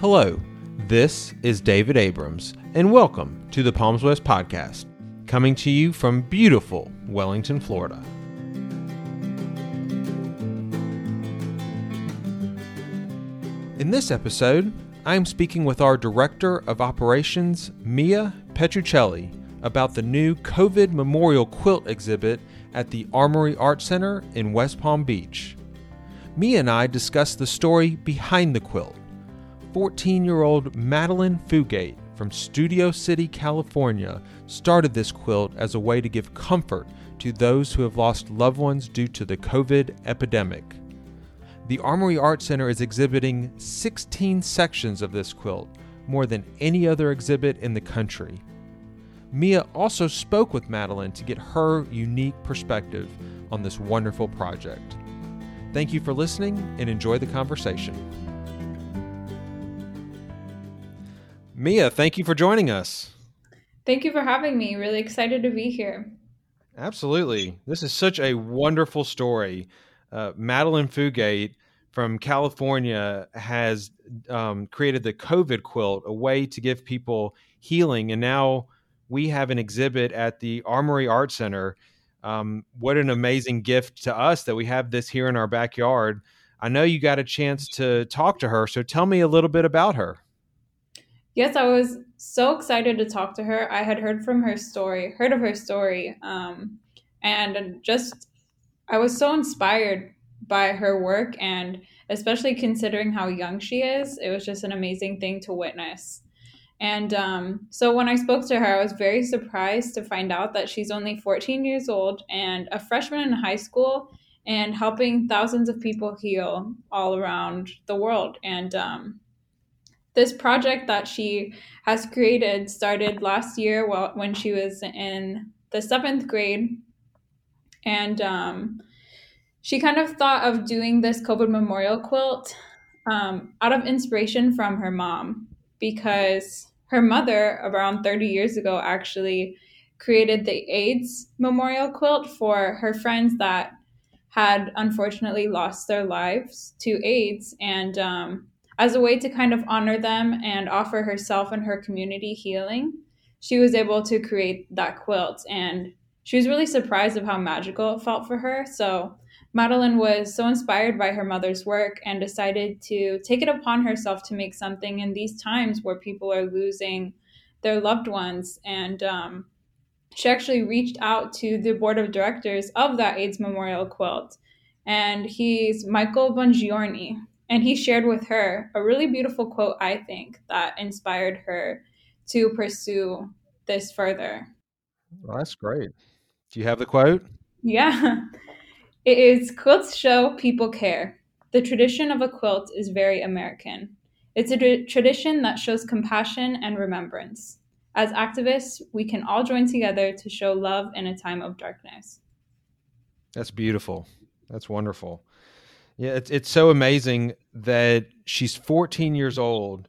Hello, this is David Abroms, and welcome to the Palms West Podcast, coming to you from beautiful Wellington, Florida. In this episode, I am speaking with our Director of Operations, Mia Petruccelli, about the new COVID Memorial Quilt exhibit at the Armory Art Center in West Palm Beach. Mia and I discussed the story behind the quilt 14 year old Madeleine Fugate from Studio City, California, started this quilt as a way to give comfort to those who have lost loved ones due to the COVID epidemic. The Armory Art Center is exhibiting 16 sections of this quilt, more than any other exhibit in the country. Mia also spoke with Madeleine to get her unique perspective on this wonderful project. Thank you for listening and enjoy the conversation. Mia, thank you for joining us. Thank you for having me. Really excited to be here. Absolutely. This is such a wonderful story. Uh, Madeleine Fugate from California has um, created the COVID quilt, a way to give people healing. And now we have an exhibit at the Armory Art Center. Um, what an amazing gift to us that we have this here in our backyard. I know you got a chance to talk to her. So tell me a little bit about her. Yes, I was so excited to talk to her. I had heard from her story, heard of her story, um, and just I was so inspired by her work, and especially considering how young she is, it was just an amazing thing to witness. And um, so when I spoke to her, I was very surprised to find out that she's only 14 years old and a freshman in high school and helping thousands of people heal all around the world. And um, this project that she has created started last year while, when she was in the seventh grade. And um, she kind of thought of doing this COVID memorial quilt um, out of inspiration from her mom because her mother, around 30 years ago, actually created the AIDS memorial quilt for her friends that had unfortunately lost their lives to AIDS. And um, as a way to kind of honor them and offer herself and her community healing, she was able to create that quilt. And she was really surprised of how magical it felt for her. So Madeleine was so inspired by her mother's work and decided to take it upon herself to make something in these times where people are losing their loved ones. And um, she actually reached out to the board of directors of that AIDS Memorial Quilt. And he's Michael Bongiorni, and he shared with her a really beautiful quote, I think, that inspired her to pursue this further. Well, that's great. Do you have the quote? Yeah. It is quilts show people care. The tradition of a quilt is very American. It's a tradition that shows compassion and remembrance. As activists, we can all join together to show love in a time of darkness. That's beautiful. That's wonderful. Yeah, it's it's so amazing that she's 14 years old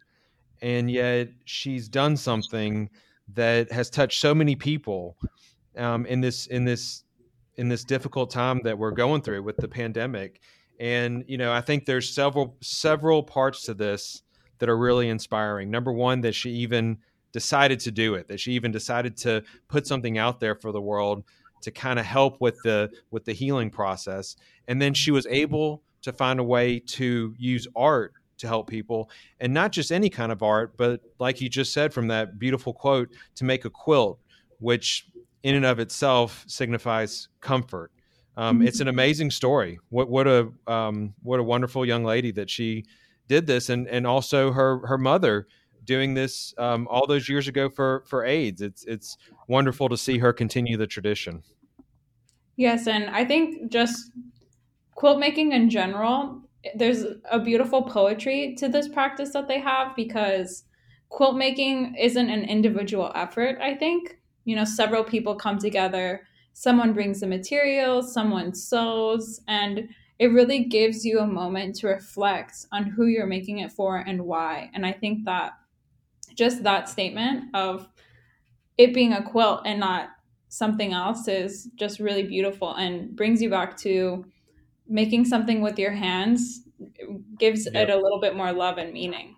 and yet she's done something that has touched so many people um, in this in this in this difficult time that we're going through with the pandemic. And you know, I think there's several several parts to this that are really inspiring. Number one, that she even decided to do it, that she even decided to put something out there for the world to kind of help with the with the healing process. And then she was able to find a way to use art to help people. And not just any kind of art but like you just said from that beautiful quote to make a quilt which in and of itself signifies comfort. Um, mm-hmm. it's an amazing story. What what a um, what a wonderful young lady that she did this. And and also her her mother doing this um, all those years ago for for AIDS. It's it's wonderful to see her continue the tradition. Yes and I think just quilt making in general, there's a beautiful poetry to this practice that they have because quilt making isn't an individual effort, I think. You know, several people come together, someone brings the materials, someone sews, and it really gives you a moment to reflect on who you're making it for and why. And I think that just that statement of it being a quilt and not something else is just really beautiful and brings you back to making something with your hands gives yep. it a little bit more love and meaning.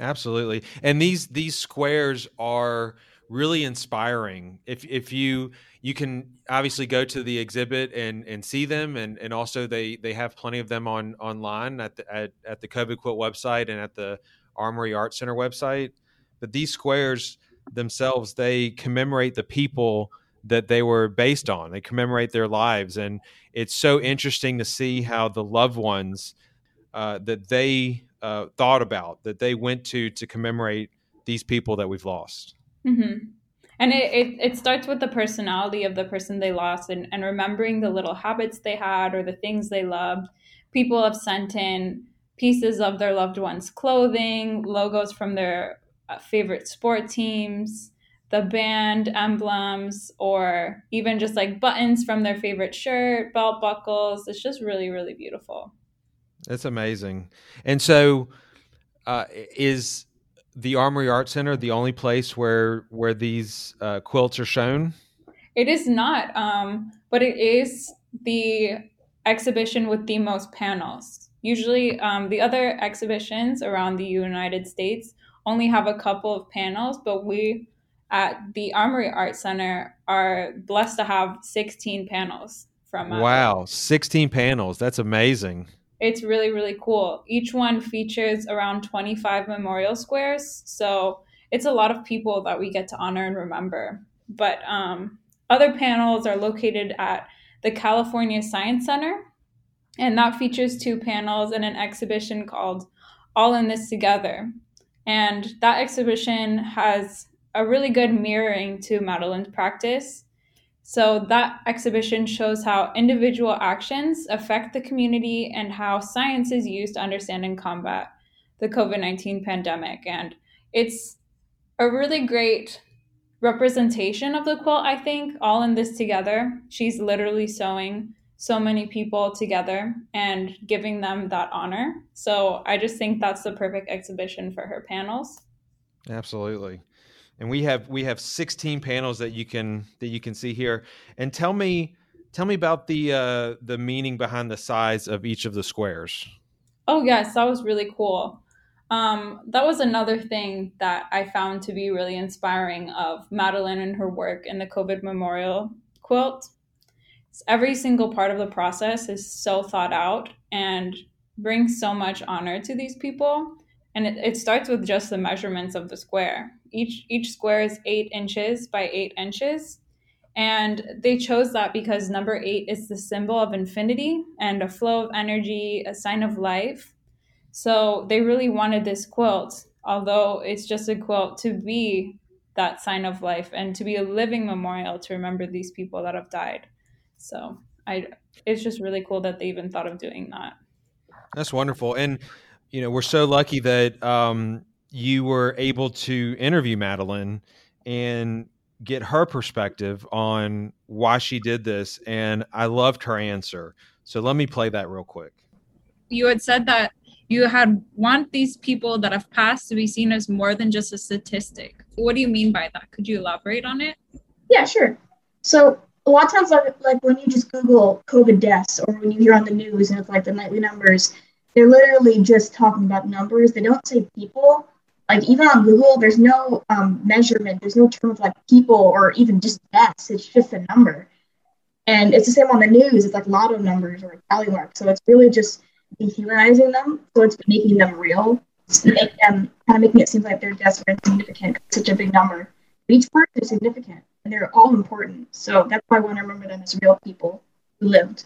Absolutely. And these these squares are really inspiring. If if you you can obviously go to the exhibit and and see them and and also they they have plenty of them on online at the at, at the COVID Quilt website and at the Armory Art Center website. But these squares themselves they commemorate the people that they were based on. They commemorate their lives and it's so interesting to see how the loved ones uh, that they uh, thought about that they went to to commemorate these people that we've lost. Mm-hmm. And it, it, it, starts with the personality of the person they lost and, and remembering the little habits they had or the things they loved. People have sent in pieces of their loved ones' clothing, logos from their uh, favorite sport teams, the band emblems, or even just like buttons from their favorite shirt, belt buckles. It's just really, really beautiful. That's amazing. And so, uh, is the Armory Art Center the only place where where these uh, quilts are shown? It is not, um, but it is the exhibition with the most panels. Usually, um, the other exhibitions around the United States only have a couple of panels, but we at the Armory Art Center are blessed to have 16 panels from. Uh, wow, 16 panels! That's amazing. It's really, really cool. Each one features around 25 memorial squares. So it's a lot of people that we get to honor and remember. But um, other panels are located at the California Science Center, and that features two panels and an exhibition called All in This Together. And that exhibition has a really good mirroring to Madeleine's practice so that exhibition shows how individual actions affect the community and how science is used to understand and combat the COVID 19 pandemic. And it's a really great representation of the quilt, I think, all in this together. She's literally sewing so many people together and giving them that honor. So I just think that's the perfect exhibition for her panels. Absolutely and we have we have 16 panels that you can that you can see here. And tell me tell me about the uh the meaning behind the size of each of the squares. Oh yes that was really cool. Um that was another thing that i found to be really inspiring of madeleine and her work in the covid memorial quilt. Every single part of the process is so thought out and brings so much honor to these people. And it, it starts with just the measurements of the square each each square is eight inches by eight inches. And they chose that because number eight is the symbol of infinity and a flow of energy a sign of life. So they really wanted this quilt although it's just a quilt to be that sign of life and to be a living memorial to remember these people that have died. So i it's just really cool that they even thought of doing that. That's wonderful. And you know we're so lucky that um you were able to interview Madeleine and get her perspective on why she did this. And I loved her answer. So let me play that real quick. You had said that you had want these people that have passed to be seen as more than just a statistic. What do you mean by that? Could you elaborate on it? Yeah, sure. So a lot of times, like, like when you just Google COVID deaths or when you hear on the news and it's like the nightly numbers, they're literally just talking about numbers. They don't say people like even on Google, there's no um, measurement. There's no term of like people or even just deaths. It's just a number. And it's the same on the news. It's like lotto numbers or tally marks. So it's really just dehumanizing them. So it's making them real. Make them kind of making it seem like their deaths are insignificant. Such a big number. But each person is significant, and they're all important. So that's why I want to remember them as real people who lived.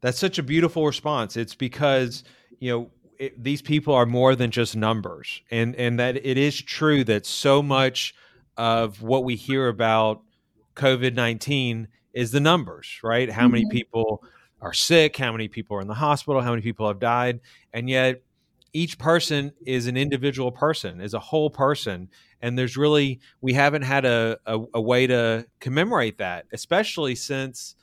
That's such a beautiful response. It's because you know it, these people are more than just numbers, and and that it is true that so much of what we hear about COVID nineteen is the numbers, right? How mm-hmm. many people are sick? How many people are in the hospital? How many people have died? And yet, each person is an individual person, is a whole person, and there's really we haven't had a, a, a way to commemorate that, especially since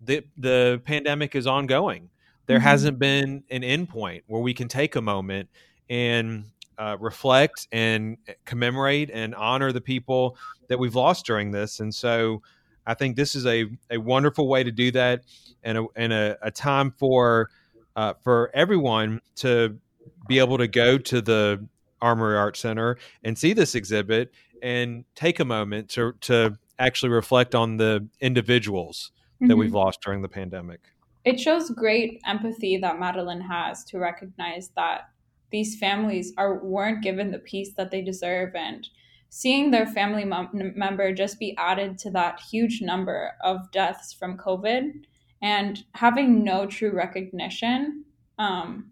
the the pandemic is ongoing there mm-hmm. hasn't been an endpoint where we can take a moment and uh, reflect and commemorate and honor the people that we've lost during this. And so I think this is a, a wonderful way to do that and a, and a, a time for uh, for everyone to be able to go to the Armory Art Center and see this exhibit and take a moment to to actually reflect on the individuals that mm-hmm. we've lost during the pandemic. It shows great empathy that Madeleine has to recognize that these families are weren't given the peace that they deserve and seeing their family mem- member just be added to that huge number of deaths from covid and having no true recognition um,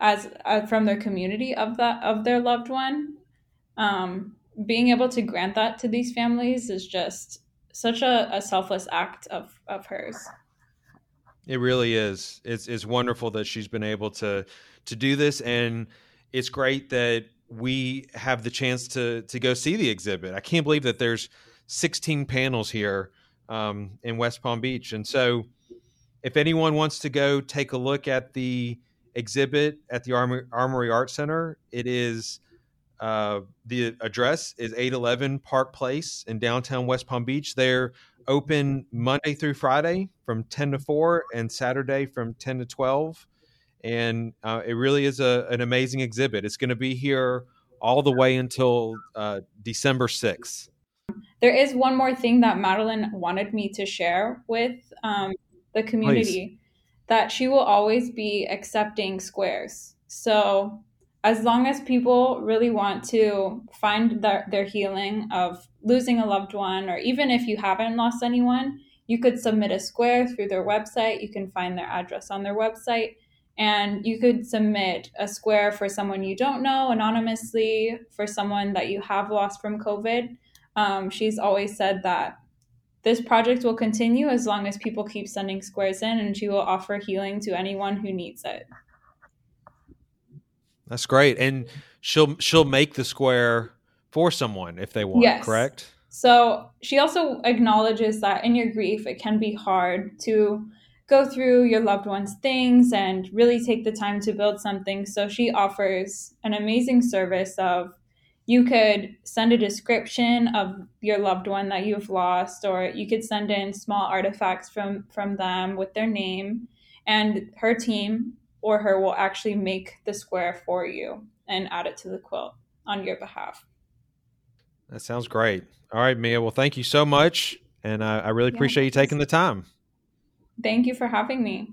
as uh, from their community of that of their loved one um, being able to grant that to these families is just such a, a selfless act of of hers it really is. It's, it's wonderful that she's been able to to do this and it's great that we have the chance to to go see the exhibit. I can't believe that there's 16 panels here um, in west palm beach. And so if anyone wants to go take a look at the exhibit at the Armory, Armory Art Center, it is uh, the address is 811 Park Place in downtown West Palm Beach. They're open Monday through Friday from 10 to 4 and Saturday from 10 to 12. And uh, it really is a, an amazing exhibit. It's going to be here all the way until uh, December 6th. There is one more thing that Madeleine wanted me to share with um, the community Please. that she will always be accepting squares. So as long as people really want to find their, their healing of losing a loved one, or even if you haven't lost anyone, you could submit a square through their website. You can find their address on their website. And you could submit a square for someone you don't know anonymously, for someone that you have lost from COVID. Um, she's always said that this project will continue as long as people keep sending squares in, and she will offer healing to anyone who needs it. That's great, and she'll she'll make the square for someone if they want. Yes. Correct. So she also acknowledges that in your grief, it can be hard to go through your loved one's things and really take the time to build something. So she offers an amazing service of you could send a description of your loved one that you've lost or you could send in small artifacts from from them with their name and her team or her will actually make the square for you and add it to the quilt on your behalf. That sounds great. All right mia well thank you so much and i, I really appreciate you taking the time. Thank you for having me